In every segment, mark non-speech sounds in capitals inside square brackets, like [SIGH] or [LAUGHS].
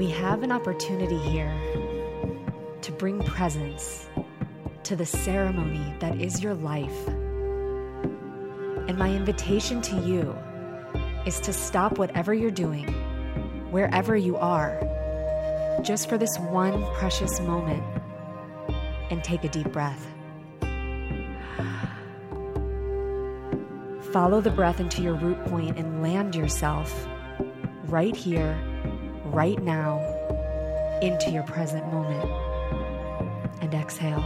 We have an opportunity here to bring presence to the ceremony that is your life. And my invitation to you is to stop whatever you're doing, wherever you are, just for this one precious moment and take a deep breath. Follow the breath into your root point and land yourself right here, right now, into your present moment. And exhale.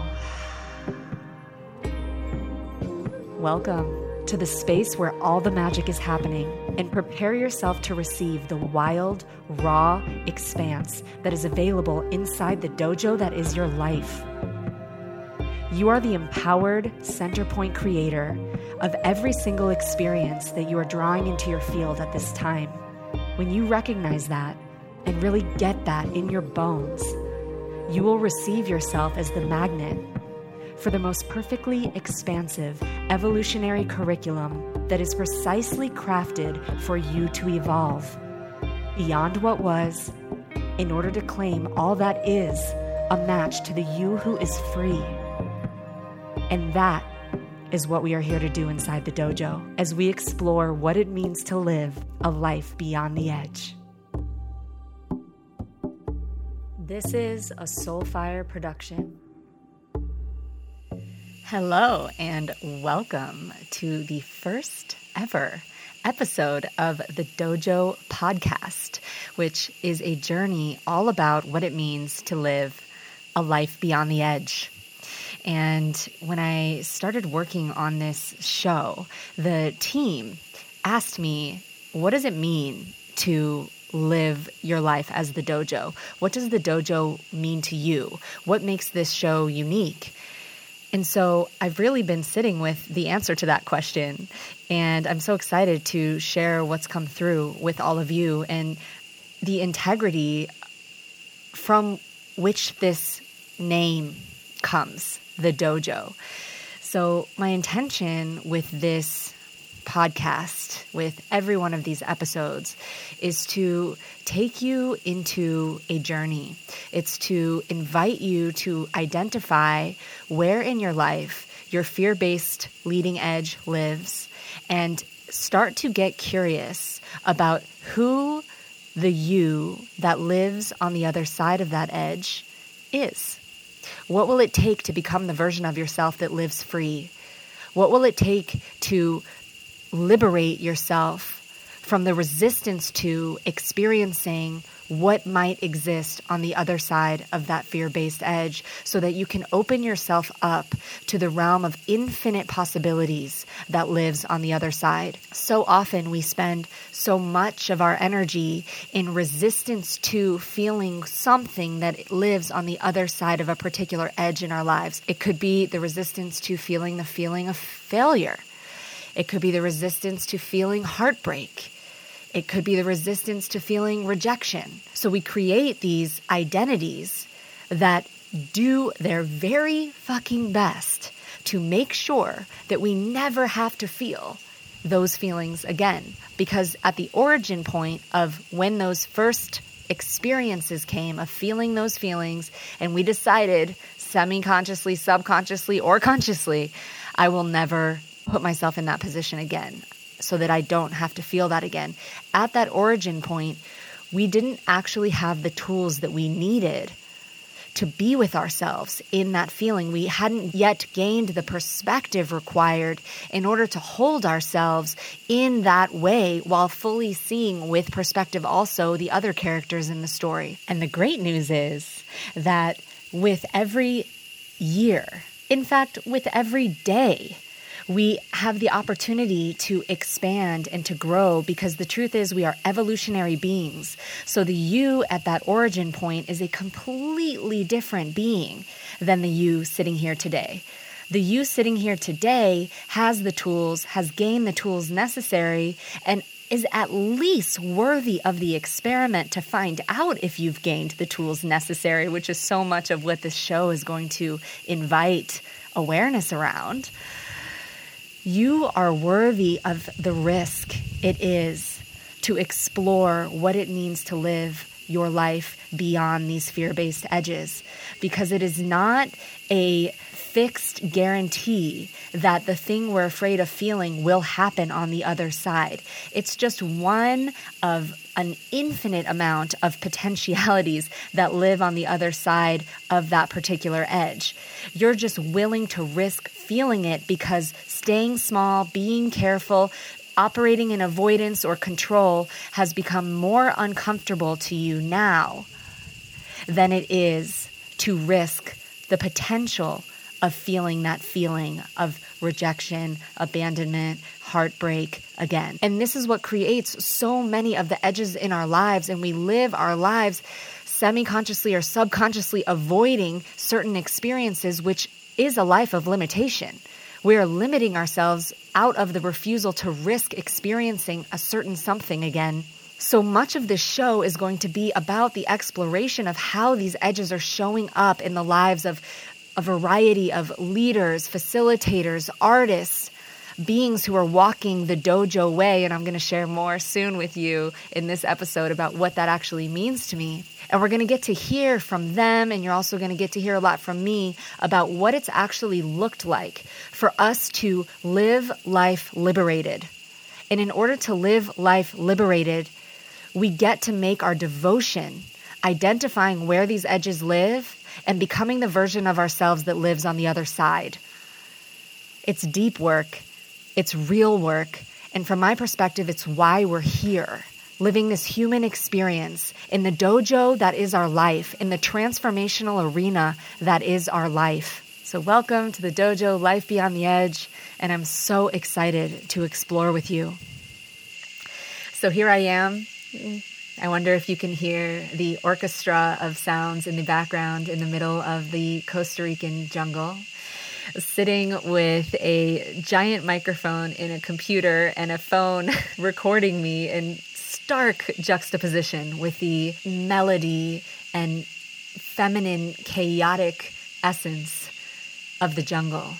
Welcome to the space where all the magic is happening and prepare yourself to receive the wild, raw expanse that is available inside the dojo that is your life. You are the empowered center point creator of every single experience that you are drawing into your field at this time. When you recognize that and really get that in your bones, you will receive yourself as the magnet for the most perfectly expansive evolutionary curriculum that is precisely crafted for you to evolve beyond what was in order to claim all that is a match to the you who is free. And that is what we are here to do inside the dojo as we explore what it means to live a life beyond the edge. This is a Soulfire production. Hello, and welcome to the first ever episode of the Dojo podcast, which is a journey all about what it means to live a life beyond the edge. And when I started working on this show, the team asked me, What does it mean to live your life as the dojo? What does the dojo mean to you? What makes this show unique? And so I've really been sitting with the answer to that question. And I'm so excited to share what's come through with all of you and the integrity from which this name comes the dojo. So, my intention with this podcast, with every one of these episodes, is to take you into a journey. It's to invite you to identify where in your life your fear based leading edge lives and start to get curious about who the you that lives on the other side of that edge is. What will it take to become the version of yourself that lives free? What will it take to liberate yourself from the resistance to experiencing what might exist on the other side of that fear based edge so that you can open yourself up to the realm of infinite possibilities that lives on the other side. So often we spend so much of our energy in resistance to feeling something that lives on the other side of a particular edge in our lives. It could be the resistance to feeling the feeling of failure. It could be the resistance to feeling heartbreak. It could be the resistance to feeling rejection. So we create these identities that do their very fucking best to make sure that we never have to feel those feelings again. Because at the origin point of when those first experiences came of feeling those feelings, and we decided semi consciously, subconsciously, or consciously, I will never put myself in that position again so that I don't have to feel that again. At that origin point, we didn't actually have the tools that we needed to be with ourselves in that feeling. We hadn't yet gained the perspective required in order to hold ourselves in that way while fully seeing with perspective also the other characters in the story. And the great news is that with every year, in fact, with every day, we have the opportunity to expand and to grow because the truth is we are evolutionary beings. So the you at that origin point is a completely different being than the you sitting here today. The you sitting here today has the tools, has gained the tools necessary, and is at least worthy of the experiment to find out if you've gained the tools necessary, which is so much of what this show is going to invite awareness around. You are worthy of the risk it is to explore what it means to live your life beyond these fear based edges because it is not a fixed guarantee that the thing we're afraid of feeling will happen on the other side. It's just one of an infinite amount of potentialities that live on the other side of that particular edge. You're just willing to risk feeling it because staying small, being careful, operating in avoidance or control has become more uncomfortable to you now than it is to risk the potential of feeling that feeling of rejection, abandonment, heartbreak again. And this is what creates so many of the edges in our lives, and we live our lives semi consciously or subconsciously avoiding certain experiences, which is a life of limitation. We are limiting ourselves out of the refusal to risk experiencing a certain something again. So much of this show is going to be about the exploration of how these edges are showing up in the lives of a variety of leaders, facilitators, artists, beings who are walking the dojo way. And I'm going to share more soon with you in this episode about what that actually means to me. And we're going to get to hear from them, and you're also going to get to hear a lot from me about what it's actually looked like for us to live life liberated. And in order to live life liberated, we get to make our devotion identifying where these edges live and becoming the version of ourselves that lives on the other side. It's deep work, it's real work, and from my perspective, it's why we're here. Living this human experience in the dojo that is our life, in the transformational arena that is our life. So, welcome to the dojo Life Beyond the Edge, and I'm so excited to explore with you. So, here I am I wonder if you can hear the orchestra of sounds in the background in the middle of the Costa Rican jungle. Sitting with a giant microphone in a computer and a phone [LAUGHS] recording me in stark juxtaposition with the melody and feminine, chaotic essence of the jungle.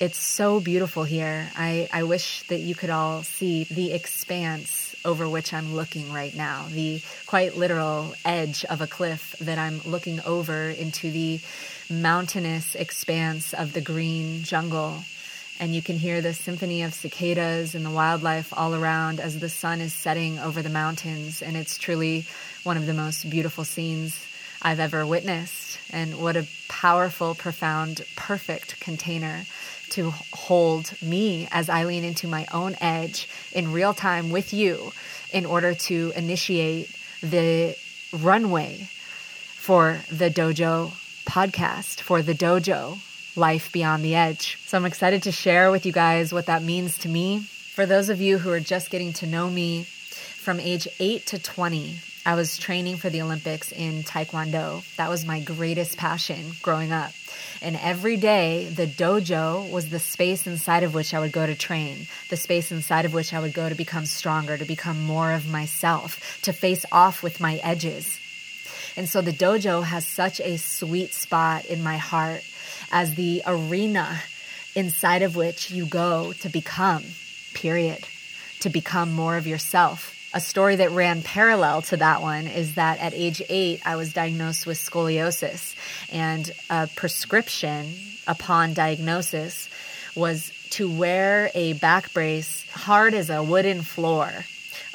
It's so beautiful here. I, I wish that you could all see the expanse over which I'm looking right now, the quite literal edge of a cliff that I'm looking over into the mountainous expanse of the green jungle. And you can hear the symphony of cicadas and the wildlife all around as the sun is setting over the mountains. And it's truly one of the most beautiful scenes I've ever witnessed. And what a powerful, profound, perfect container to hold me as I lean into my own edge in real time with you in order to initiate the runway for the dojo podcast, for the dojo life beyond the edge. So I'm excited to share with you guys what that means to me. For those of you who are just getting to know me, from age 8 to 20, I was training for the Olympics in Taekwondo. That was my greatest passion growing up. And every day, the dojo was the space inside of which I would go to train, the space inside of which I would go to become stronger, to become more of myself, to face off with my edges. And so the dojo has such a sweet spot in my heart as the arena inside of which you go to become, period, to become more of yourself a story that ran parallel to that one is that at age eight, I was diagnosed with scoliosis, and a prescription upon diagnosis was to wear a back brace hard as a wooden floor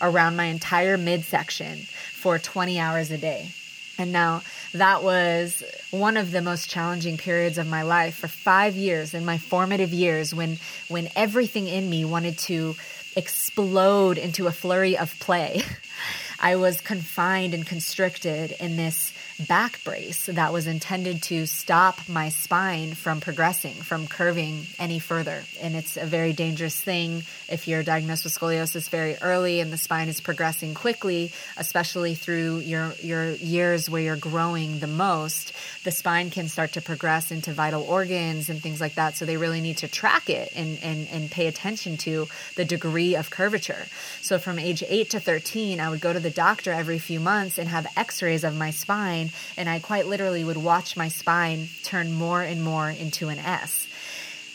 around my entire midsection for 20 hours a day. And now that was one of the most challenging periods of my life for five years in my formative years when when everything in me wanted to explode into a flurry of play. [LAUGHS] I was confined and constricted in this back brace that was intended to stop my spine from progressing, from curving any further. And it's a very dangerous thing if you're diagnosed with scoliosis very early and the spine is progressing quickly, especially through your, your years where you're growing the most. The spine can start to progress into vital organs and things like that. So they really need to track it and, and, and pay attention to the degree of curvature. So from age 8 to 13, I would go to the doctor every few months and have x rays of my spine spine, and I quite literally would watch my spine turn more and more into an S.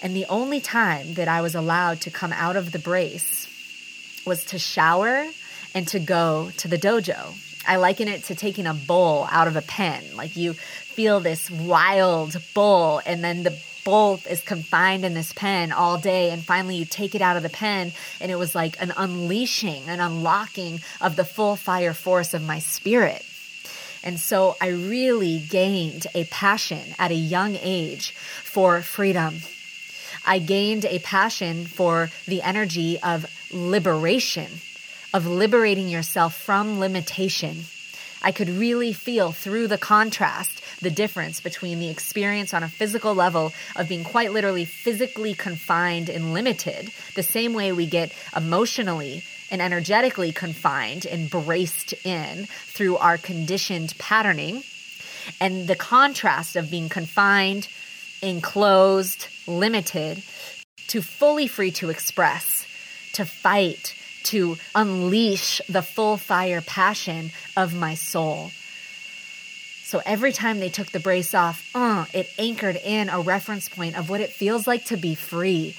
And the only time that I was allowed to come out of the brace was to shower and to go to the dojo. I liken it to taking a bull out of a pen. Like you feel this wild bull, and then the bull is confined in this pen all day. And finally, you take it out of the pen, and it was like an unleashing, an unlocking of the full fire force of my spirit. And so I really gained a passion at a young age for freedom. I gained a passion for the energy of liberation of liberating yourself from limitation. I could really feel through the contrast the difference between the experience on a physical level of being quite literally physically confined and limited, the same way we get emotionally and energetically confined and braced in through our conditioned patterning, and the contrast of being confined, enclosed, limited, to fully free to express, to fight, to unleash the full fire passion of my soul. So every time they took the brace off, uh, it anchored in a reference point of what it feels like to be free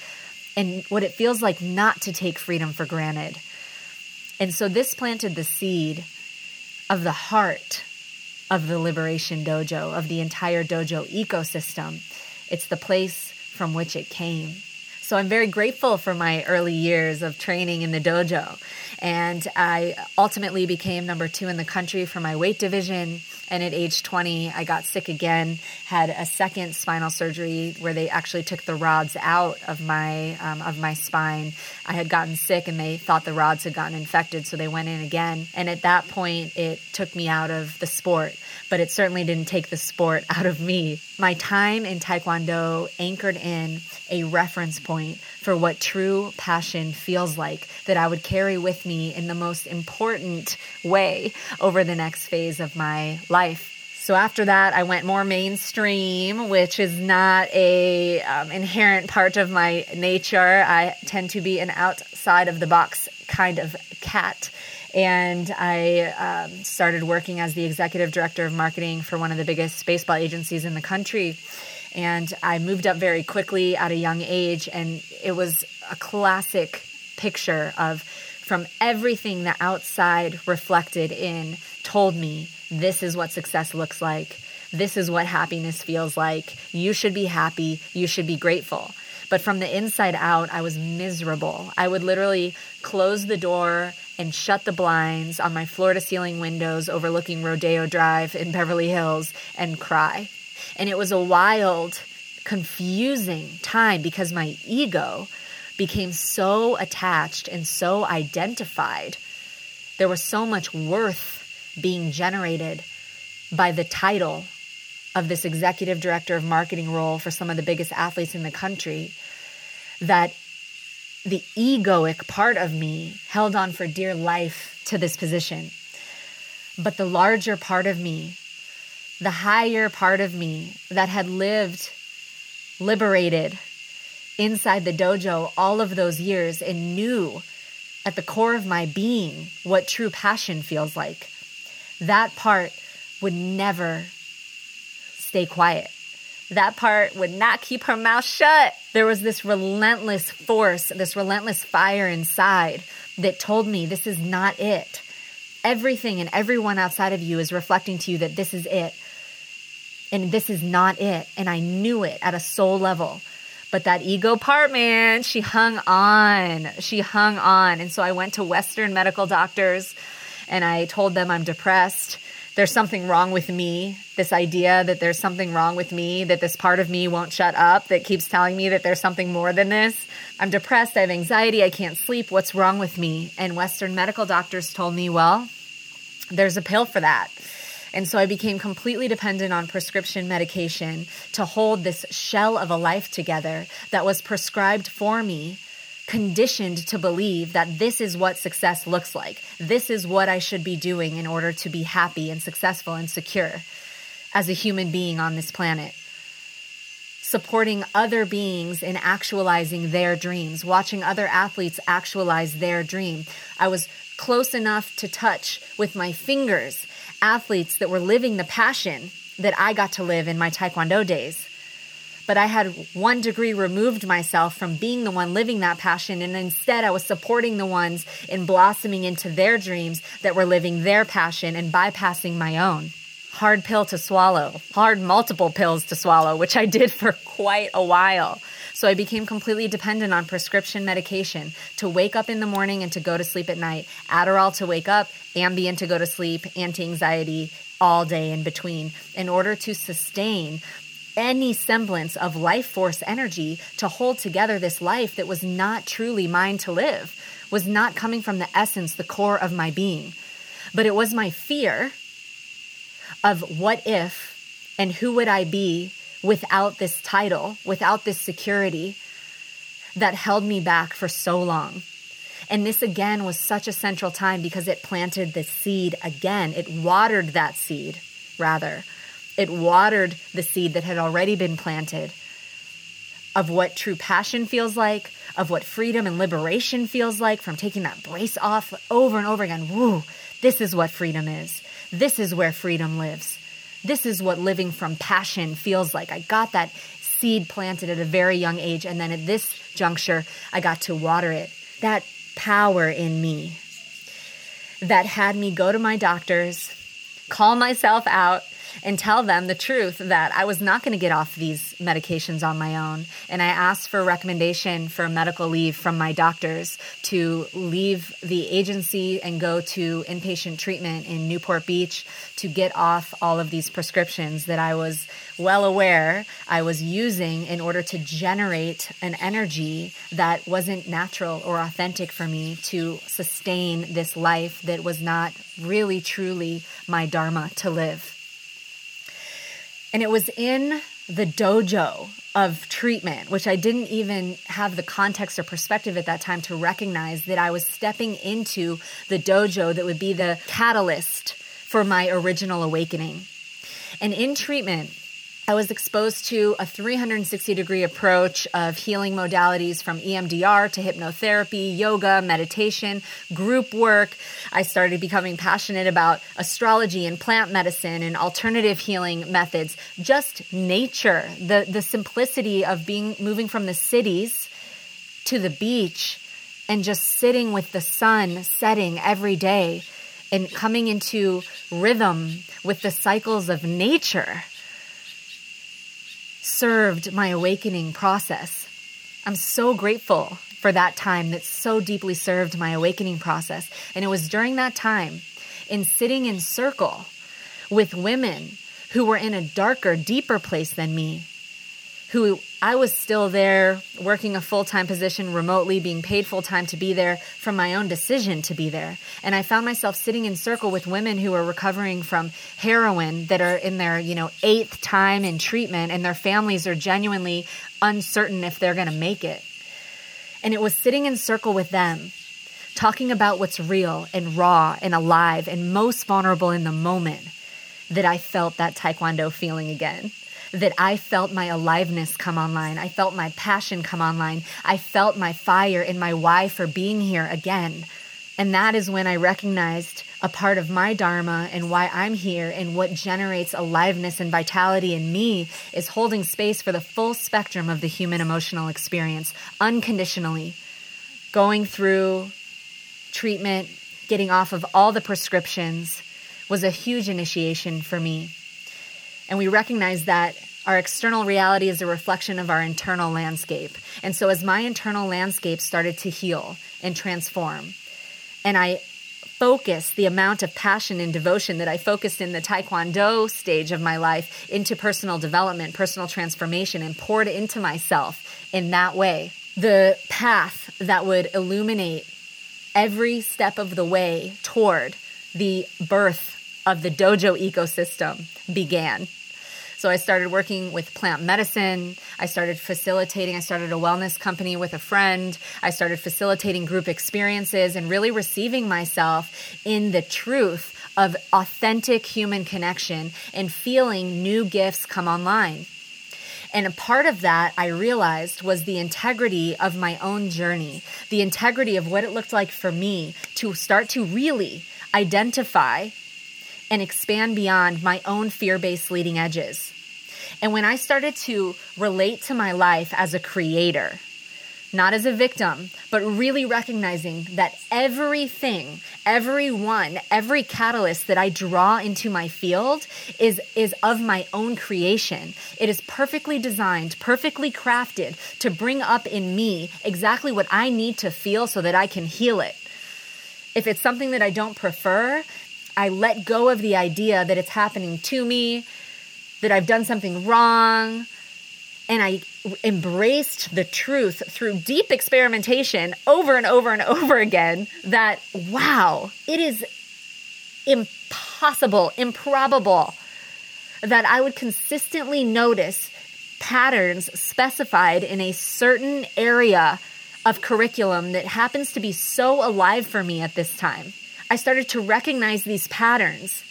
and what it feels like not to take freedom for granted. And so this planted the seed of the heart of the Liberation Dojo, of the entire dojo ecosystem. It's the place from which it came. So I'm very grateful for my early years of training in the dojo. And I ultimately became number two in the country for my weight division. And at age 20, I got sick again, had a second spinal surgery where they actually took the rods out of my um, of my spine. I had gotten sick and they thought the rods had gotten infected, so they went in again. And at that point, it took me out of the sport but it certainly didn't take the sport [LAUGHS] out of me. My time in Taekwondo anchored in a reference point for what true passion feels like that I would carry with me in the most important way over the next phase of my life. So after that, I went more mainstream, which is not a um, inherent part of my nature. I tend to be an outside of the box kind of cat and I um, started working as the executive director of marketing for one of the biggest baseball agencies in the country. And I moved up very quickly at a young age, and it was a classic picture of from everything the outside reflected in told me this is what success looks like. This is what happiness feels like. You should be happy. You should be grateful. But from the inside out, I was miserable. I would literally close the door and shut the blinds on my floor to ceiling windows overlooking Rodeo Drive in Beverly Hills and cry. And it was a wild, confusing time because my ego became so attached and so identified. There was so much worth being generated by the title of this executive director of marketing role for some of the biggest athletes in the country that the egoic part of me held on for dear life to this position. But the larger part of me, the higher part of me that had lived liberated inside the dojo all of those years and knew at the core of my being what true passion feels like, that part would never stay quiet. That part would not keep her mouth shut. There was this relentless force, this relentless fire inside that told me this is not it. Everything and everyone outside of you is reflecting to you that this is it. And this is not it. And I knew it at a soul level. But that ego part, man, she hung on. She hung on. And so I went to Western medical doctors and I told them I'm depressed there's something wrong with me, this idea that there's something wrong with me, that this part of me won't shut up, that keeps telling me that there's something more than this. I'm depressed, I have anxiety, I can't sleep. What's wrong with me? And Western medical doctors told me, well, there's a pill for that. And so I became completely dependent on prescription medication to hold this shell of a life together that was prescribed for me conditioned to believe that this is what success looks like. This is what I should be doing in order to be happy and successful and secure as a human being on this planet. Supporting other beings in actualizing their dreams, watching other athletes actualize their dream. I was close enough to touch with my fingers athletes that were living the passion that I got to live in my Taekwondo days but I had one degree removed myself from being the one living that passion. And instead, I was supporting the ones in blossoming into their dreams that were living their passion and bypassing my own. Hard pill to swallow, hard multiple pills to swallow, which I did for quite a while. So I became completely dependent on prescription medication to wake up in the morning and to go to sleep at night. Adderall to wake up, Ambien to go to sleep, anti anxiety all day in between in order to sustain any semblance of life force energy to hold together this life that was not truly mine to live, was not coming from the essence, the core of my being. But it was my fear of what if and who would I be without this title, without this security that held me back for so long. And this again was such a central time because it planted the seed again. It watered that seed, rather it watered the seed that had already been planted of what true passion feels like, of what freedom and liberation feels like from taking that brace off over and over again. Woo, this is what freedom is. This is where freedom lives. This is what living from passion feels like. I got that seed planted at a very young age, and then at this juncture, I got to water it. That power in me that had me go to my doctors, call myself out, and tell them the truth that I was not going to get off these medications on my own. And I asked for a recommendation for medical leave from my doctors to leave the agency and go to inpatient treatment in Newport Beach to get off all of these prescriptions that I was well aware I was using in order to generate an energy that wasn't natural or authentic for me to sustain this life that was not really truly my dharma to live. And it was in the dojo of treatment, which I didn't even have the context or perspective at that time to recognize that I was stepping into the dojo that would be the catalyst for my original awakening. And in treatment, I was exposed to a 360 degree approach of healing modalities from EMDR to hypnotherapy, yoga, meditation, group work. I started becoming passionate about astrology and plant medicine and alternative healing methods, just nature, the, the simplicity of being moving from the cities to the beach and just sitting with the sun setting every day and coming into rhythm with the cycles of nature served my awakening process. I'm so grateful for that time that so deeply served my awakening process. And it was during that time, in sitting in circle with women who were in a darker, deeper place than me, who I was still there working a full time position remotely, being paid full time to be there from my own decision to be there. And I found myself sitting in circle with women who are recovering from heroin that are in their, you know, eighth time in treatment and their families are genuinely uncertain if they're going to make it. And it was sitting in circle with them, talking about what's real and raw and alive and most vulnerable in the moment that I felt that Taekwondo feeling again that I felt my aliveness come online. I felt my passion come online. I felt my fire and my why for being here again. And that is when I recognized a part of my Dharma and why I'm here and what generates aliveness and vitality in me is holding space for the full spectrum of the human emotional experience unconditionally. Going through treatment, getting off of all the prescriptions was a huge initiation for me. And we recognize that our external reality is a reflection of our internal landscape. And so, as my internal landscape started to heal and transform, and I focused the amount of passion and devotion that I focused in the Taekwondo stage of my life into personal development, personal transformation, and poured into myself in that way, the path that would illuminate every step of the way toward the birth of the dojo ecosystem began. So I started working with plant medicine. I started facilitating, I started a wellness company with a friend. I started facilitating group experiences and really receiving myself in the truth of authentic human connection and feeling new gifts come online. And a part of that I realized was the integrity of my own journey, the integrity of what it looked like for me to start to really identify and expand beyond my own fear based leading edges And when I started to relate to my life as a creator, not as a victim, but really recognizing that everything, everyone, every catalyst that I draw into my field is, is of my own creation. It is perfectly designed, perfectly crafted to bring up in me exactly what I need to feel so that I can heal it. If it's something that I don't prefer, I let go of the idea that it's happening to me, that I've done something wrong, and I embraced the truth through deep experimentation over and over and [LAUGHS] over again that, wow, it is impossible, improbable that I would consistently notice patterns specified in a certain area of curriculum that happens to be so alive for me at this time. I started to recognize these patterns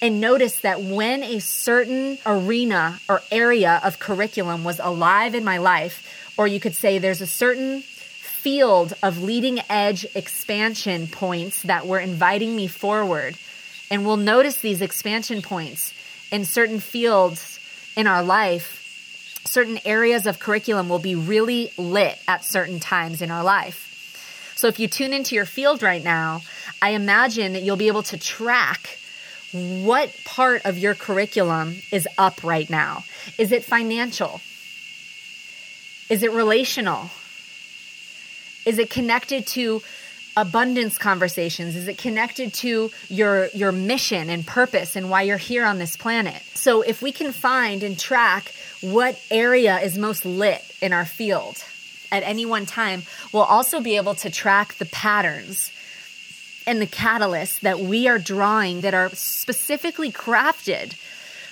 and notice that when a certain arena or area of curriculum was alive in my life, or you could say there's a certain field of leading edge expansion points that were inviting me forward. And we'll notice these expansion points in certain fields in our life. Certain areas of curriculum will be really lit at certain times in our life. So if you tune into your field right now, I imagine that you'll be able to track what part of your curriculum is up right now? Is it financial? Is it relational? Is it connected to abundance conversations? Is it connected to your your mission and purpose and why you're here on this planet? So if we can find and track what area is most lit in our field at any one time, we'll also be able to track the patterns and the catalysts that we are drawing that are specifically crafted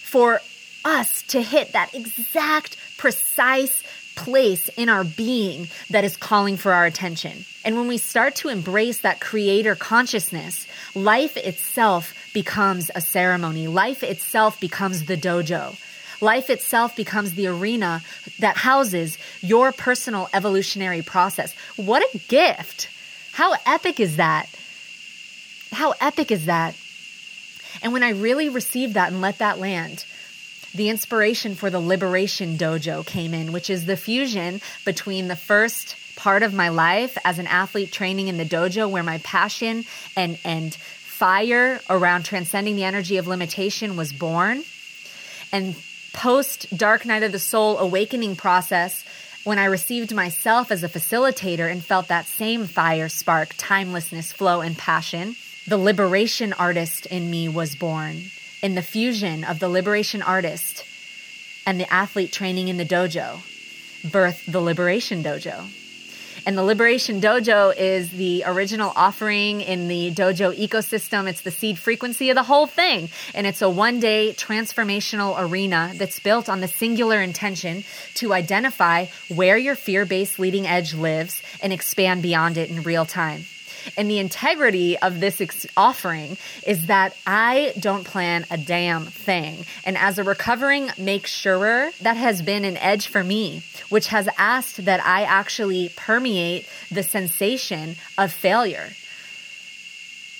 for us to hit that exact precise place in our being that is calling for our attention. And when we start to embrace that creator consciousness, life itself becomes a ceremony. Life itself becomes the dojo. Life itself becomes the arena that houses your personal evolutionary process. What a gift! How epic is that? How epic is that? And when I really received that and let that land, the inspiration for the Liberation Dojo came in, which is the fusion between the first part of my life as an athlete training in the dojo where my passion and and fire around transcending the energy of limitation was born and post dark night of the soul awakening process when I received myself as a facilitator and felt that same fire spark, timelessness, flow, and passion the liberation artist in me was born. In the fusion of the liberation artist and the athlete training in the dojo birthed the liberation dojo and the liberation dojo is the original offering in the dojo ecosystem. It's the seed frequency of the whole thing. And it's a one day transformational arena that's built on the singular intention to identify where your fear based leading edge lives and expand beyond it in real time and the integrity of this ex- offering is that I don't plan a damn thing. And as a recovering make sure, that has been an edge for me, which has asked that I actually permeate the sensation of failure.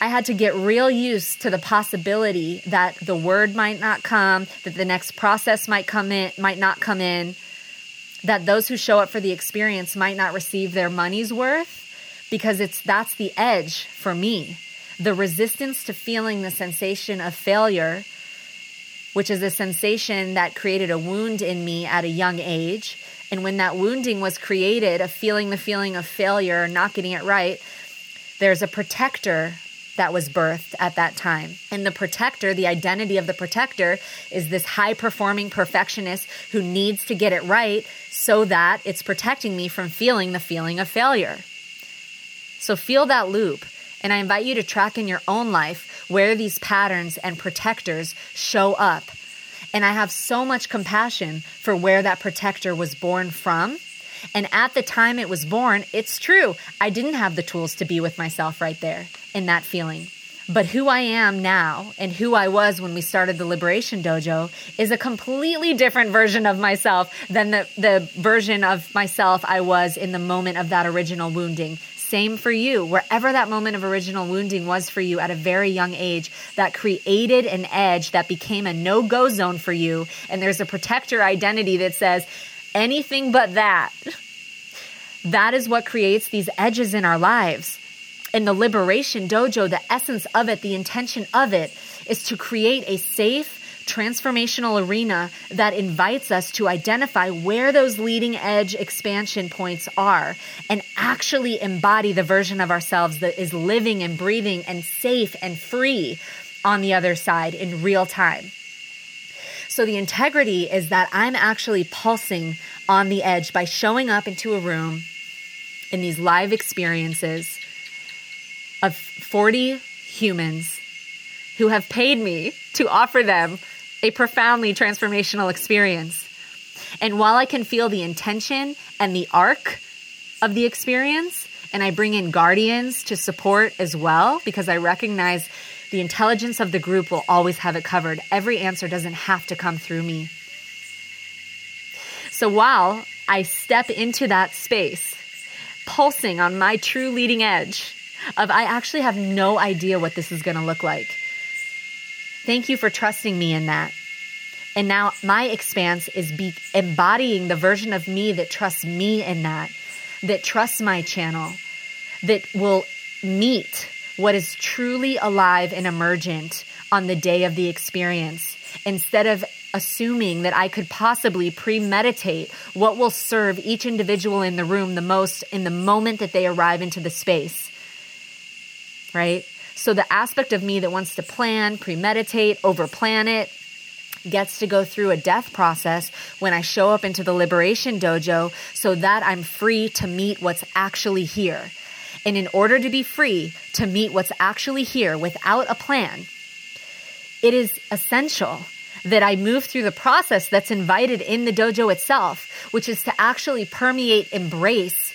I had to get real used to the possibility that the word might not come, that the next process might come in, might not come in, that those who show up for the experience might not receive their money's worth because it's that's the edge for me. The resistance to feeling the sensation of failure, which is a sensation that created a wound in me at a young age. And when that wounding was created, of feeling the feeling of failure, not getting it right, there's a protector that was birthed at that time. And the protector, the identity of the protector, is this high performing perfectionist who needs to get it right so that it's protecting me from feeling the feeling of failure. So feel that loop. And I invite you to track in your own life where these patterns and protectors show up. And I have so much compassion for where that protector was born from. And at the time it was born, it's true, I didn't have the tools to be with myself right there in that feeling. But who I am now and who I was when we started the Liberation Dojo is a completely different version of myself than the, the version of myself I was in the moment of that original wounding Same for you. Wherever that moment of original wounding was for you at a very young age, that created an edge that became a no go zone for you. And there's a protector identity that says anything but that. That is what creates these edges in our lives. In the Liberation Dojo, the essence of it, the intention of it, is to create a safe, transformational arena that invites us to identify where those leading edge expansion points are and actually embody the version of ourselves that is living and breathing and safe and free on the other side in real time. So the integrity is that I'm actually pulsing on the edge by showing up into a room in these live experiences of 40 humans who have paid me to offer them a profoundly transformational experience. And while I can feel the intention and the arc of the experience, and I bring in guardians to support as well, because I recognize the intelligence of the group will always have it covered. Every answer doesn't have to come through me. So while I step into that space, pulsing on my true leading edge of I actually have no idea what this is going to look like. Thank you for trusting me in that. And now my expanse is be embodying the version of me that trusts me in that, that trusts my channel, that will meet what is truly alive and emergent on the day of the experience instead of assuming that I could possibly premeditate what will serve each individual in the room the most in the moment that they arrive into the space. Right? So the aspect of me that wants to plan, premeditate, overplan it, gets to go through a death process when I show up into the liberation dojo so that I'm free to meet what's actually here. And in order to be free to meet what's actually here without a plan, it is essential that I move through the process that's invited in the dojo itself, which is to actually permeate, embrace,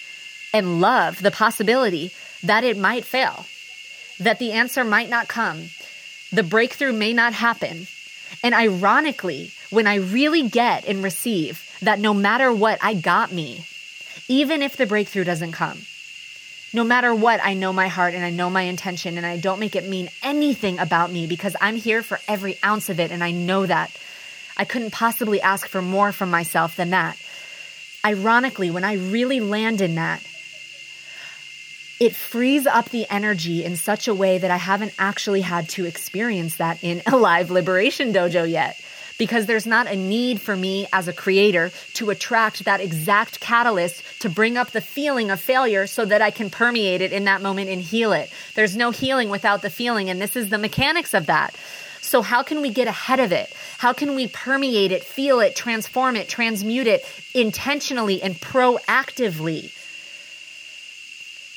and love the possibility that it might fail, that the answer might not come, the breakthrough may not happen. And ironically, when I really get and receive that no matter what, I got me, even if the breakthrough doesn't come, no matter what, I know my heart and I know my intention and I don't make it mean anything about me because I'm here for every ounce of it and I know that. I couldn't possibly ask for more from myself than that. Ironically, when I really land in that, it frees up the energy in such a way that I haven't actually had to experience that in a live liberation dojo yet because there's not a need for me as a creator to attract that exact catalyst to bring up the feeling of failure so that I can permeate it in that moment and heal it. There's no healing without the feeling, and this is the mechanics of that. So, how can we get ahead of it? How can we permeate it, feel it, transform it, transmute it intentionally and proactively?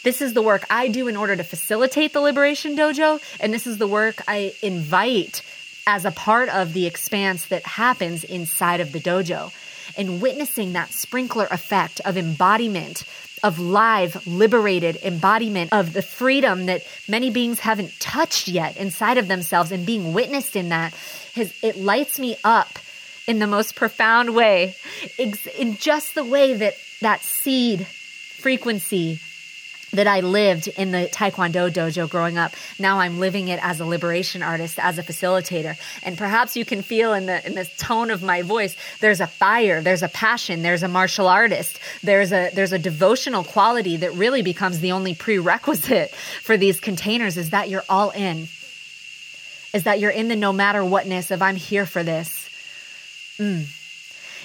This is the work I do in order to facilitate the Liberation Dojo, and this is the work I invite as a part of the expanse that happens inside of the dojo. And witnessing that sprinkler effect of embodiment of live, liberated embodiment of the freedom that many beings haven't touched yet inside of themselves and being witnessed in that has, it lights me up in the most profound way, in just the way that that seed frequency that I lived in the Taekwondo dojo growing up. Now I'm living it as a liberation artist, as a facilitator. And perhaps you can feel in the in the tone of my voice, there's a fire, there's a passion, there's a martial artist, there's a there's a devotional quality that really becomes the only prerequisite for these containers is that you're all in. Is that you're in the no matter whatness of I'm here for this. Mm.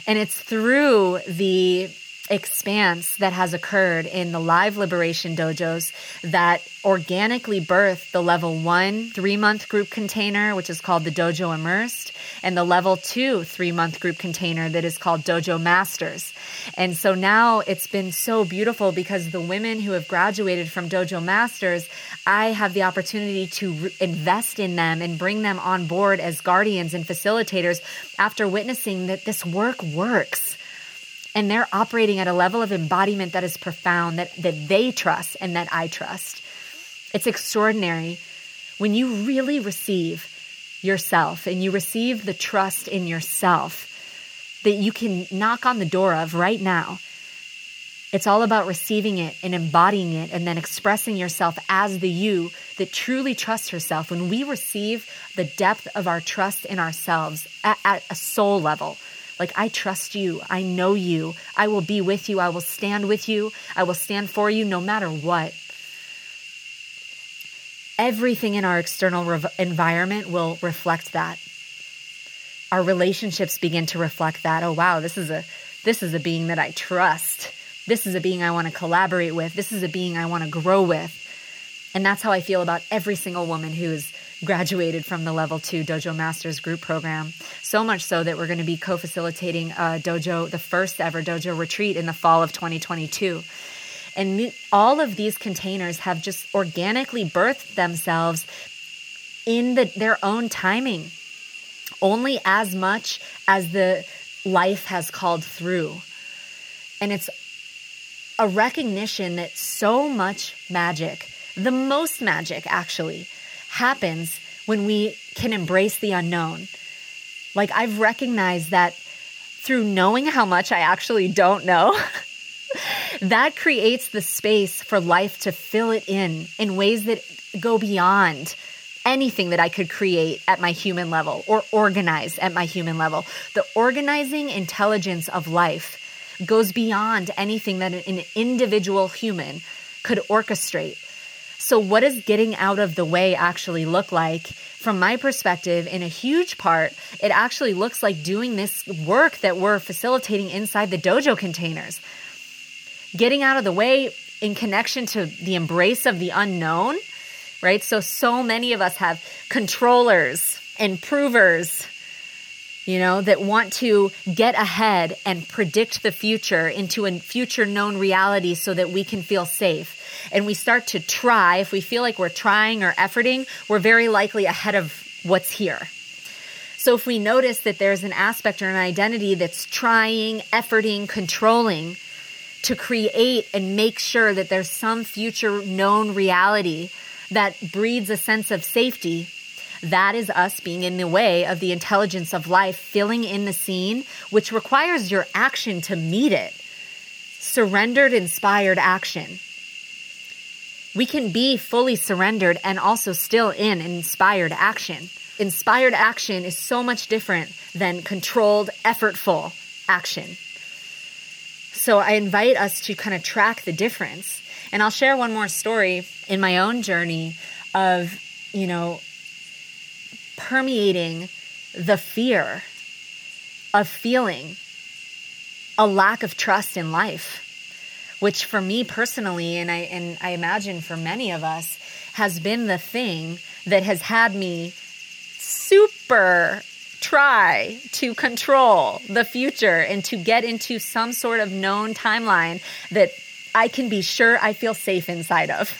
And it's through the expanse that has occurred in the live liberation dojos that organically birthed the level one three month group container, which is called the Dojo Immersed, and the level two three month group container that is called Dojo Masters. And so now it's been so beautiful because the women who have graduated from Dojo Masters, I have the opportunity to re- invest in them and bring them on board as guardians and facilitators after witnessing that this work works and they're operating at a level of embodiment that is profound that, that they trust and that I trust. It's extraordinary when you really receive yourself and you receive the trust in yourself that you can knock on the door of right now It's all about receiving it and embodying it and then expressing yourself as the you that truly trusts herself. When we receive the depth of our trust in ourselves at, at, a soul level, like, I trust you, I know you, I will be with you, I will stand with you, I will stand for you no matter what. Everything in our external environment will reflect that. Our relationships begin to reflect that. Oh wow, this is a this is a being that I trust this is a being I want to collaborate with. This is a being I want to grow with. And that's how I feel about every single woman who's graduated from the level two dojo masters group program. So much so that we're going to be co-facilitating a dojo the first ever dojo retreat in the fall of 2022 and all of these containers have just organically birthed themselves in the, their own timing. Only as much as the life has called through. And it's a recognition that so much magic, the most magic actually, happens when we can embrace the unknown. Like I've recognized that through knowing how much I actually don't know, [LAUGHS] that creates the space for life to fill it in in ways that go beyond anything that I could create at my human level or organize at my human level. The organizing intelligence of life goes beyond anything that an individual human could orchestrate. So, what does getting out of the way actually look like? From my perspective, in a huge part, it actually looks like doing this work that we're facilitating inside the dojo containers. Getting out of the way in connection to the embrace of the unknown, right? So, so many of us have controllers, improvers, you know, that want to get ahead and predict the future into a future known reality so that we can feel safe. And we start to try, if we feel like we're trying or efforting, we're very likely ahead of what's here. So if we notice that there's an aspect or an identity that's trying, efforting, controlling to create and make sure that there's some future known reality that breeds a sense of safety, that is us being in the way of the intelligence of life, filling in the scene, which requires your action to meet it. Surrendered, inspired action. We can be fully surrendered and also still in inspired action. Inspired action is so much different than controlled, effortful action. So I invite us to kind of track the difference. And I'll share one more story in my own journey of, you know, permeating the fear of feeling a lack of trust in life which for me personally and I and I imagine for many of us has been the thing that has had me super try to control the future and to get into some sort of known timeline that I can be sure I feel safe inside of.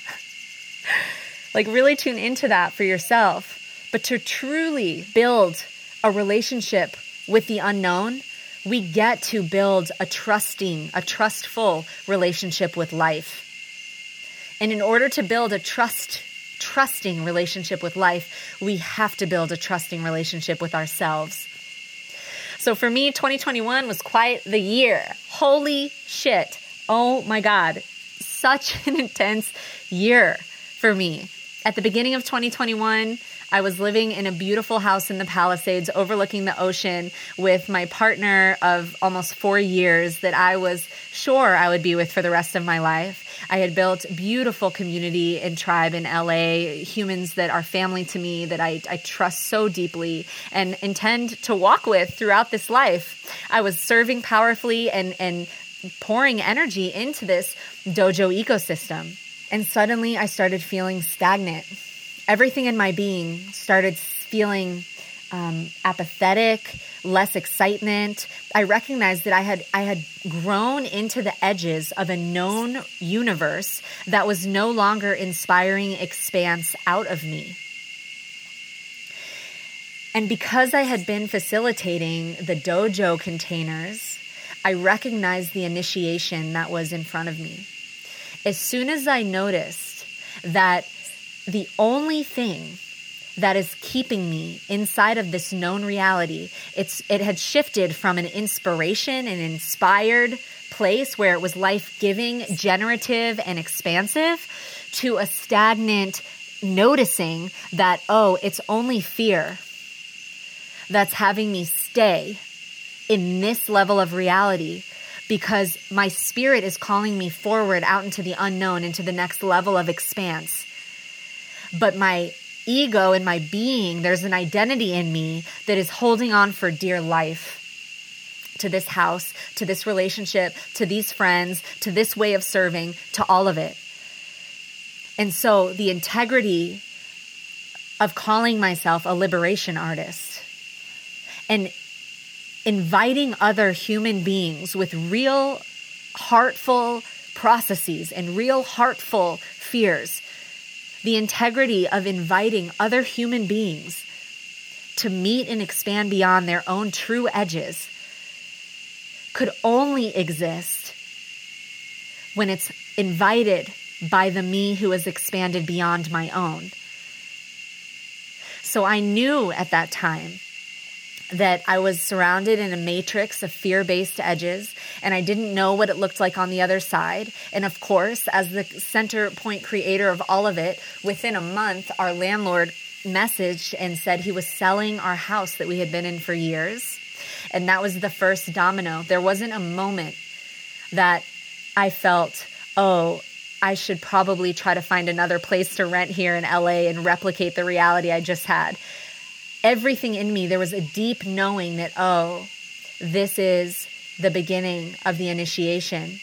[LAUGHS] like really tune into that for yourself but to truly build a relationship with the unknown, we get to build a trusting, a trustful relationship with life. And in order to build a trust, trusting relationship with life, we have to build a trusting relationship with ourselves. So for me, 2021 was quite the year. Holy shit. Oh my God. Such [LAUGHS] an intense year for me. At the beginning of 2021, I was living in a beautiful house in the Palisades overlooking the ocean with my partner of almost four years that I was sure I would be with for the rest of my life. I had built beautiful community and tribe in LA, humans that are family to me that I, I trust so deeply and intend to walk with throughout this life. I was serving powerfully and, and pouring energy into this dojo ecosystem. And suddenly I started feeling stagnant everything in my being started feeling um, apathetic, less excitement. I recognized that I had I had grown into the edges of a known universe that was no longer inspiring expanse out of me. And because I had been facilitating the dojo containers, I recognized the initiation that was in front of me. As soon as I noticed that the only thing that is keeping me inside of this known reality. It's it had shifted from an inspiration and inspired place where it was life-giving, generative and expansive to a stagnant noticing that oh, it's only fear that's having me stay in this level of reality because my spirit is calling me forward out into the unknown, into the next level of expanse. But my ego and my being, there's an identity in me that is holding on for dear life to this house, to this relationship, to these friends, to this way of serving, to all of it. And so the integrity of calling myself a liberation artist and inviting other human beings with real heartful processes and real heartful fears the integrity of inviting other human beings to meet and expand beyond their own true edges could only exist when it's invited by the me who has expanded beyond my own. So I knew at that time that I was surrounded in a matrix of fear based edges, and I didn't know what it looked like on the other side. And of course, as the center point creator of all of it, within a month, our landlord messaged and said he was selling our house that we had been in for years. And that was the first domino. There wasn't a moment that I felt, oh, I should probably try to find another place to rent here in LA and replicate the reality I just had everything in me, there was a deep knowing that, oh, this is the beginning of the initiation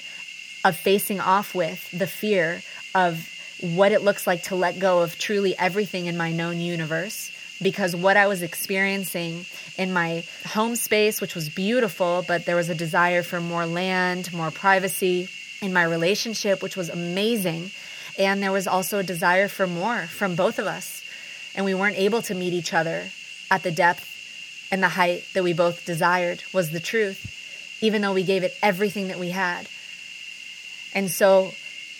of facing off with the fear of what it looks like to let go of truly everything in my known universe. Because what I was experiencing in my home space, which was beautiful, but there was a desire for more land, more privacy in my relationship, which was amazing. And there was also a desire for more from both of us. And we weren't able to meet each other at the depth and the height that we both desired was the truth, even though we gave it everything that we had. And so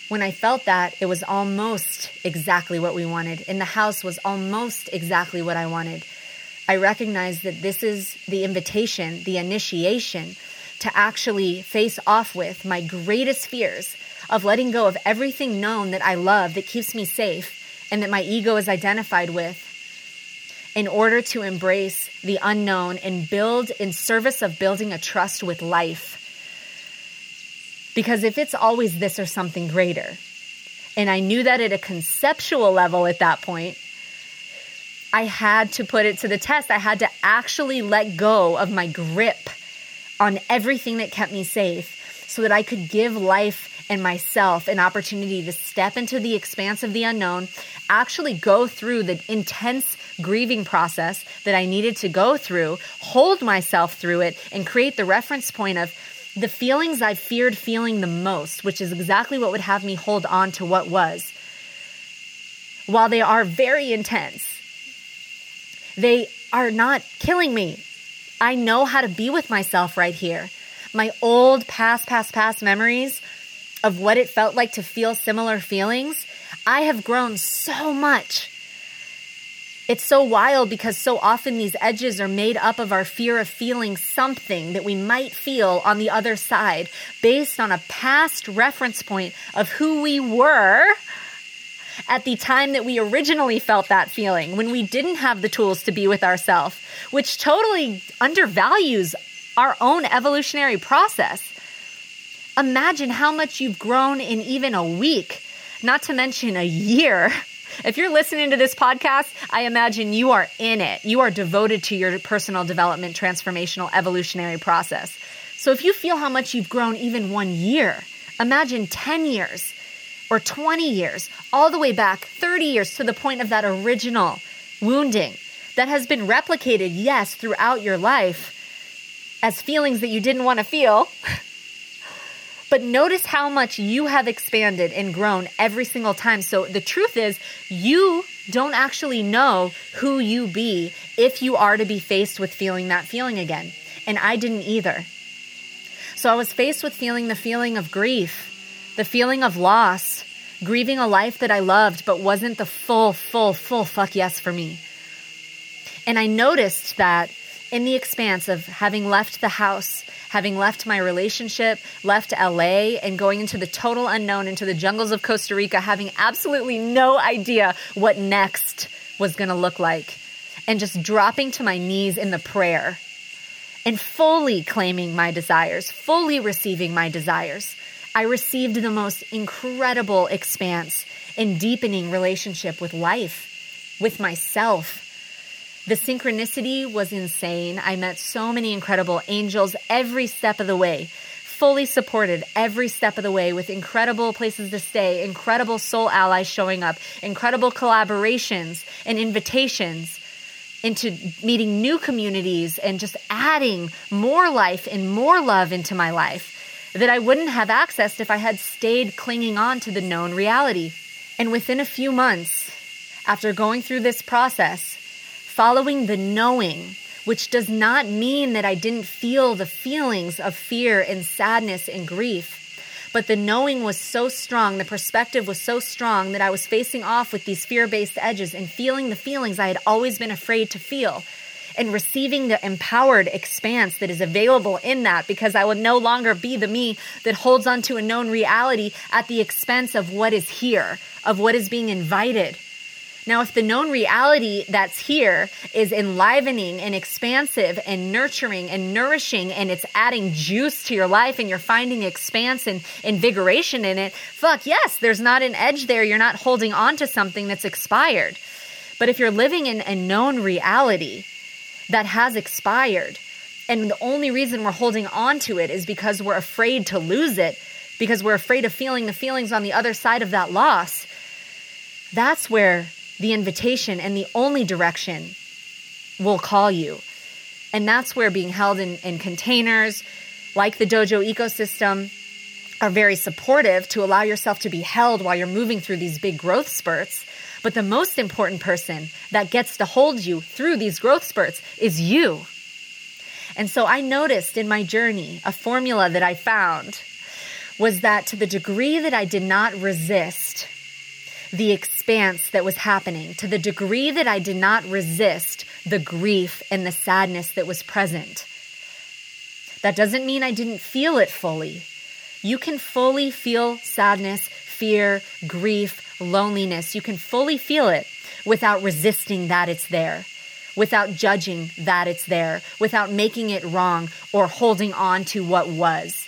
when I felt that, it was almost exactly what we wanted. And the house was almost exactly what I wanted. I recognized that this is the invitation, the initiation to actually face off with my greatest fears of letting go of everything known that I love that keeps me safe and that my ego is identified with in order to embrace the unknown and build in service of building a trust with life. Because if it's always this or something greater, and I knew that at a conceptual level at that point, I had to put it to the test. I had to actually let go of my grip on everything that kept me safe so that I could give life and myself an opportunity to step into the expanse of the unknown, actually go through the intense grieving process that I needed to go through, hold myself through it, and create the reference point of the feelings I feared feeling the most, which is exactly what would have me hold on to what was. While they are very intense, they are not killing me. I know how to be with myself right here. My old past, past, past memories of what it felt like to feel similar feelings, I have grown so much. It's so wild because so often these edges are made up of our fear of feeling something that we might feel on the other side based on a past reference point of who we were at the time that we originally felt that feeling when we didn't have the tools to be with ourselves, which totally undervalues our own evolutionary process. Imagine how much you've grown in even a week, not to mention a year. If you're listening to this podcast, I imagine you are in it. You are devoted to your personal development, transformational, evolutionary process. So if you feel how much you've grown even one year, imagine 10 years or 20 years, all the way back 30 years to the point of that original wounding that has been replicated, yes, throughout your life as feelings that you didn't want to feel. [LAUGHS] But notice how much you have expanded and grown every single time. So the truth is, you don't actually know who you be if you are to be faced with feeling that feeling again. And I didn't either. So I was faced with feeling the feeling of grief, the feeling of loss, grieving a life that I loved but wasn't the full, full, full fuck yes for me. And I noticed that in the expanse of having left the house, having left my relationship, left LA, and going into the total unknown, into the jungles of Costa Rica, having absolutely no idea what next was going to look like, and just dropping to my knees in the prayer and fully claiming my desires, fully receiving my desires. I received the most incredible expanse in deepening relationship with life, with myself the synchronicity was insane. I met so many incredible angels every step of the way, fully supported every step of the way with incredible places to stay, incredible soul allies showing up, incredible collaborations and invitations into meeting new communities and just adding more life and more love into my life that I wouldn't have accessed if I had stayed clinging on to the known reality. And within a few months, after going through this process, following the knowing, which does not mean that I didn't feel the feelings of fear and sadness and grief. But the knowing was so strong, the perspective was so strong that I was facing off with these fear based edges and feeling the feelings I had always been afraid to feel and receiving the empowered expanse that is available in that because I will no longer be the me that holds on to a known reality at the expense of what is here, of what is being invited. Now, if the known reality that's here is enlivening and expansive and nurturing and nourishing and it's adding juice to your life and you're finding expanse and invigoration in it, fuck yes, there's not an edge there. You're not holding on to something that's expired. But if you're living in a known reality that has expired, and the only reason we're holding on to it is because we're afraid to lose it, because we're afraid of feeling the feelings on the other side of that loss, that's where the invitation and the only direction will call you. And that's where being held in, in containers like the dojo ecosystem are very supportive to allow yourself to be held while you're moving through these big growth spurts. But the most important person that gets to hold you through these growth spurts is you. And so I noticed in my journey a formula that I found was that to the degree that I did not resist the expanse that was happening to the degree that I did not resist the grief and the sadness that was present. That doesn't mean I didn't feel it fully. You can fully feel sadness, fear, grief, loneliness. You can fully feel it without resisting that it's there, without judging that it's there, without making it wrong or holding on to what was,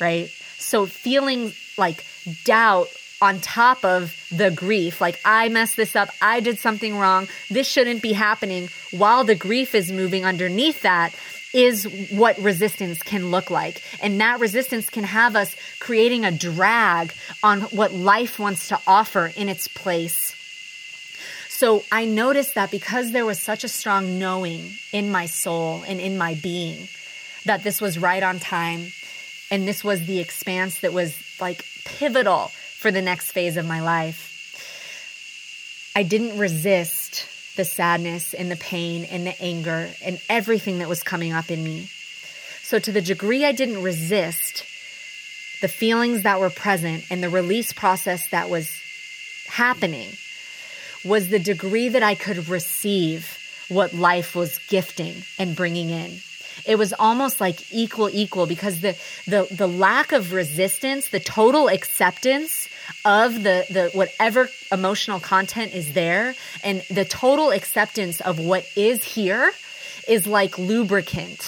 right? So feeling like doubt on top of the grief, like I messed this up, I did something wrong, this shouldn't be happening, while the grief is moving underneath that, is what resistance can look like. And that resistance can have us creating a drag on what life wants to offer in its place. So I noticed that because there was such a strong knowing in my soul and in my being that this was right on time and this was the expanse that was like pivotal for the next phase of my life. I didn't resist the sadness and the pain and the anger and everything that was coming up in me. So, to the degree I didn't resist the feelings that were present and the release process that was happening, was the degree that I could receive what life was gifting and bringing in it was almost like equal equal because the the the lack of resistance the total acceptance of the the whatever emotional content is there and the total acceptance of what is here is like lubricant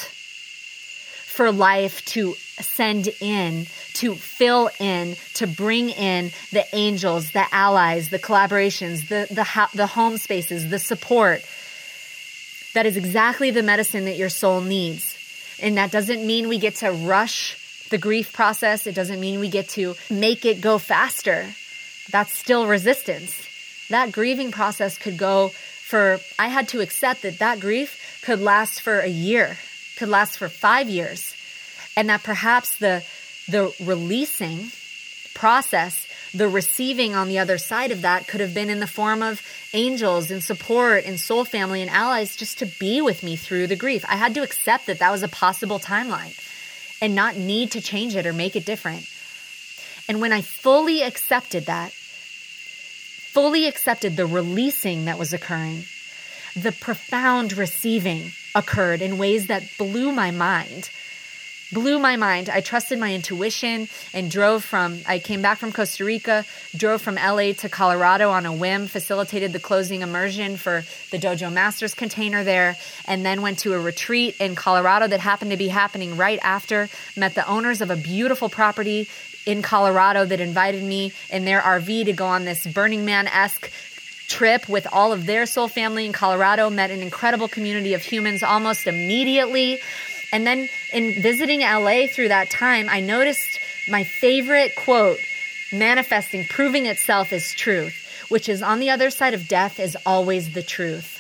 for life to send in to fill in to bring in the angels the allies the collaborations the the the home spaces the support that is exactly the medicine that your soul needs and that doesn't mean we get to rush the grief process. It doesn't mean we get to make it go faster. That's still resistance. That grieving process could go for, I had to accept that that grief could last for a year, could last for five years. And that perhaps the, the releasing process, the receiving on the other side of that could have been in the form of angels and support and soul family and allies just to be with me through the grief. I had to accept that that was a possible timeline and not need to change it or make it different. And when I fully accepted that, fully accepted the releasing that was occurring, the profound receiving occurred in ways that blew my mind blew my mind. I trusted my intuition and drove from, I came back from Costa Rica, drove from LA to Colorado on a whim, facilitated the closing immersion for the Dojo Masters container there, and then went to a retreat in Colorado that happened to be happening right after. Met the owners of a beautiful property in Colorado that invited me in their RV to go on this Burning Man esque trip with all of their soul family in Colorado. Met an incredible community of humans almost immediately. And then in visiting LA through that time, I noticed my favorite quote manifesting, proving itself is truth, which is on the other side of death is always the truth.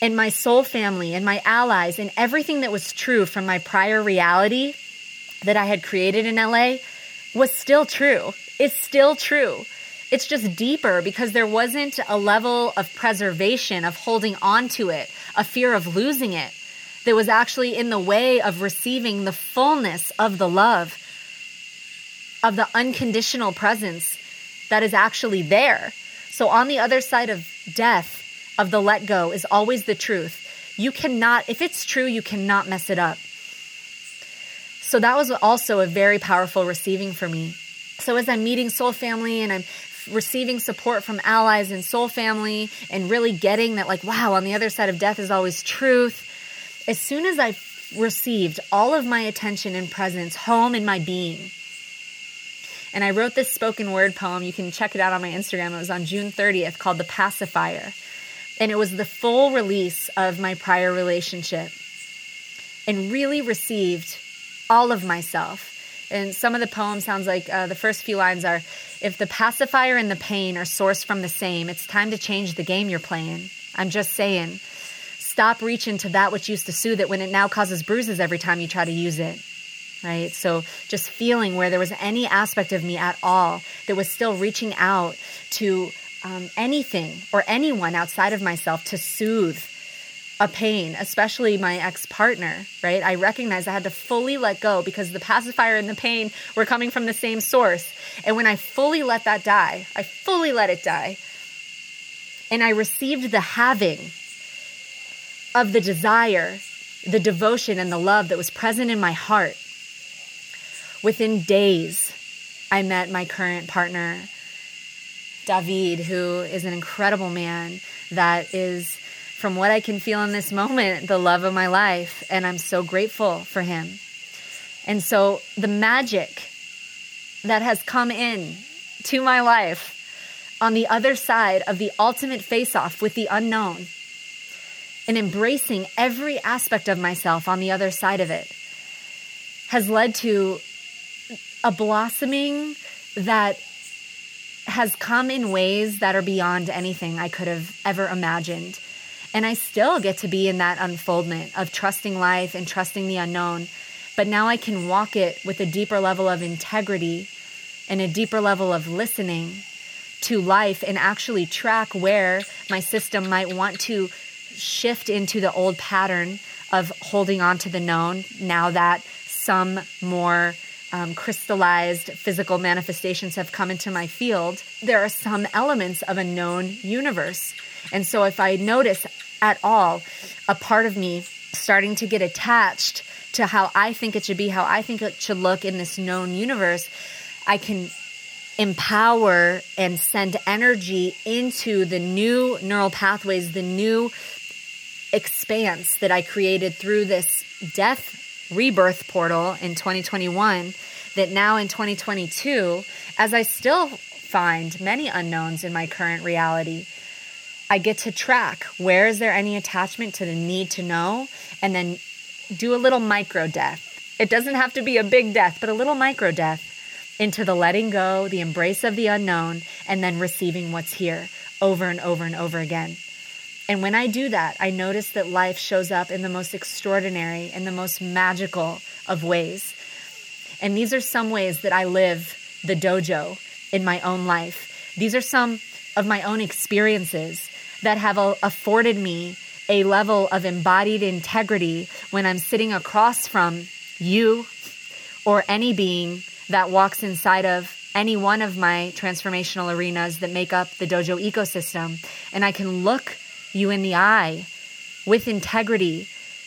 And my soul family and my allies and everything that was true from my prior reality that I had created in LA was still true. It's still true. It's just deeper because there wasn't a level of preservation, of holding on to it, a fear of losing it that was actually in the way of receiving the fullness of the love, of the unconditional presence that is actually there. So, on the other side of death, of the let go, is always the truth. You cannot, if it's true, you cannot mess it up. So, that was also a very powerful receiving for me. So, as I'm meeting Soul Family and I'm receiving support from allies and Soul Family and really getting that, like, wow, on the other side of death is always truth as soon as I received all of my attention and presence home in my being, and I wrote this spoken word poem. You can check it out on my Instagram. It was on June 30th called The Pacifier. And it was the full release of my prior relationship and really received all of myself. And some of the poem sounds like uh, the first few lines are If the pacifier and the pain are sourced from the same, it's time to change the game you're playing. I'm just saying. Stop reaching to that which used to soothe it when it now causes bruises every time you try to use it. Right? So just feeling where there was any aspect of me at all that was still reaching out to um, anything or anyone outside of myself to soothe a pain, especially my ex partner, right? I recognized I had to fully let go because the pacifier and the pain were coming from the same source. And when I fully let that die, I fully let it die. And I received the having of the desire, the devotion, and the love that was present in my heart. Within days, I met my current partner, David, who is an incredible man that is, from what I can feel in this moment, the love of my life. And I'm so grateful for him. And so the magic that has come in to my life on the other side of the ultimate face off with the unknown and embracing every aspect of myself on the other side of it has led to a blossoming that has come in ways that are beyond anything I could have ever imagined. And I still get to be in that unfoldment of trusting life and trusting the unknown. But now I can walk it with a deeper level of integrity and a deeper level of listening to life and actually track where my system might want to shift into the old pattern of holding on to the known now that some more um, crystallized physical manifestations have come into my field, there are some elements of a known universe. And so if I notice at all a part of me starting to get attached to how I think it should be, how I think it should look in this known universe, I can empower and send energy into the new neural pathways, the new expanse that I created through this death rebirth portal in 2021 that now in 2022, as I still find many unknowns in my current reality, I get to track where is there any attachment to the need to know and then do a little micro death. It doesn't have to be a big death, but a little micro death into the letting go, the embrace of the unknown, and then receiving what's here over and over and over again. And when I do that, I notice that life shows up in the most extraordinary and the most magical of ways. And these are some ways that I live the dojo in my own life. These are some of my own experiences that have afforded me a level of embodied integrity when I'm sitting across from you or any being that walks inside of any one of my transformational arenas that make up the dojo ecosystem. And I can look you in the eye with integrity,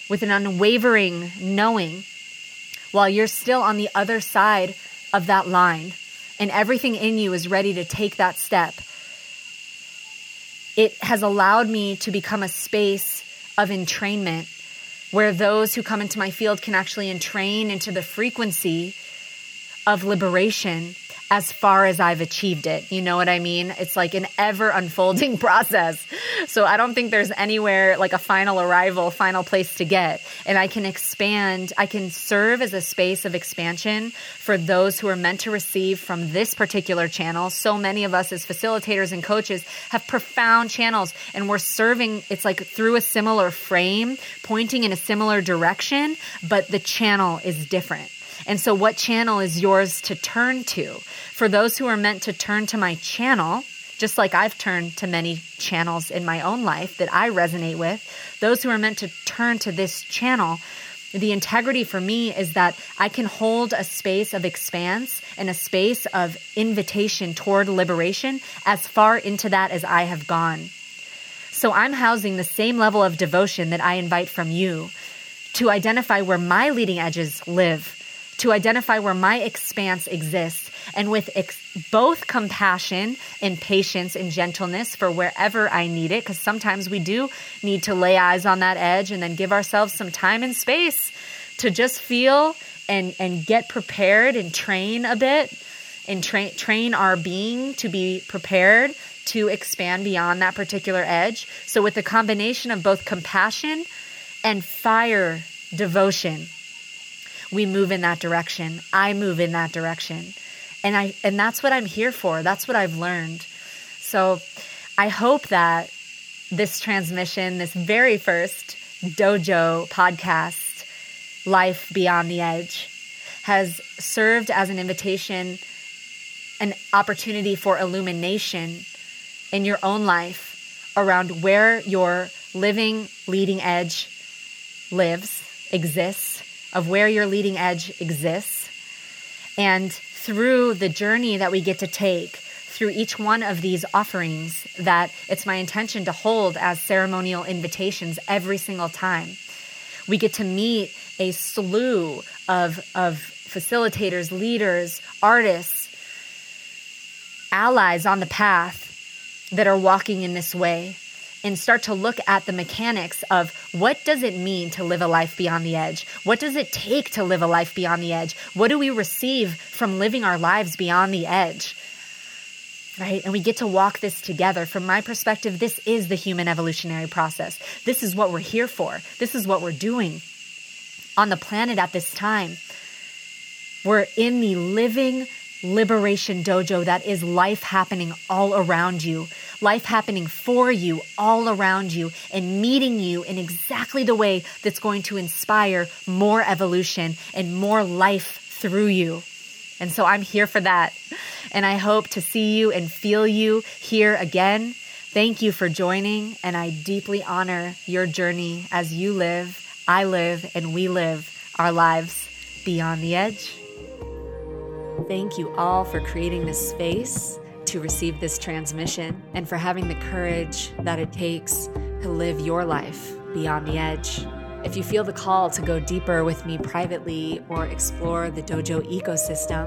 with an unwavering knowing, while you're still on the other side of that line and everything in you is ready to take that step. It has allowed me to become a space of entrainment where those who come into my field can actually entrain into the frequency of liberation as far as I've achieved it. You know what I mean? It's like an ever unfolding [LAUGHS] process. So I don't think there's anywhere like a final arrival, final place to get. And I can expand, I can serve as a space of expansion for those who are meant to receive from this particular channel. So many of us as facilitators and coaches have profound channels and we're serving, it's like through a similar frame, pointing in a similar direction, but the channel is different. And so, what channel is yours to turn to? For those who are meant to turn to my channel, just like I've turned to many channels in my own life that I resonate with, those who are meant to turn to this channel, the integrity for me is that I can hold a space of expanse and a space of invitation toward liberation as far into that as I have gone. So I'm housing the same level of devotion that I invite from you to identify where my leading edges live to identify where my expanse exists and with ex- both compassion and patience and gentleness for wherever I need it, because sometimes we do need to lay eyes on that edge and then give ourselves some time and space to just feel and, and get prepared and train a bit and train train our being to be prepared to expand beyond that particular edge. So with the combination of both compassion and fire devotion, we move in that direction. I move in that direction. And I and that's what I'm here for. That's what I've learned. So I hope that this transmission, this very first dojo podcast, Life Beyond the Edge, has served as an invitation, an opportunity for illumination in your own life around where your living leading edge lives, exists, of where your leading edge exists. And through the journey that we get to take through each one of these offerings, that it's my intention to hold as ceremonial invitations every single time. We get to meet a slew of, of facilitators, leaders, artists, allies on the path that are walking in this way and start to look at the mechanics of what does it mean to live a life beyond the edge? What does it take to live a life beyond the edge? What do we receive from living our lives beyond the edge? Right? And we get to walk this together. From my perspective, this is the human evolutionary process. This is what we're here for. This is what we're doing on the planet at this time. We're in the living liberation dojo that is life happening all around you life happening for you, all around you, and meeting you in exactly the way that's going to inspire more evolution and more life through you. And so I'm here for that. And I hope to see you and feel you here again. Thank you for joining, and I deeply honor your journey as you live, I live, and we live our lives beyond the edge. Thank you all for creating this space to receive this transmission and for having the courage that it takes to live your life beyond the edge. If you feel the call to go deeper with me privately or explore the dojo ecosystem,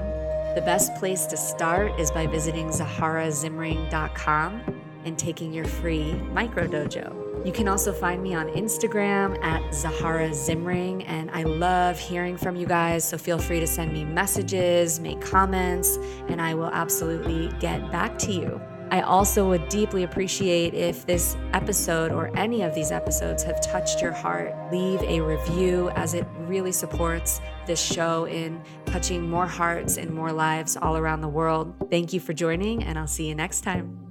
the best place to start is by visiting zaharazimring.com and taking your free micro dojo. You can also find me on Instagram at Zahara Zimring, and I love hearing from you guys. So feel free to send me messages, make comments, and I will absolutely get back to you. I also would deeply appreciate if this episode or any of these episodes have touched your heart. Leave a review as it really supports this show in touching more hearts and more lives all around the world. Thank you for joining, and I'll see you next time.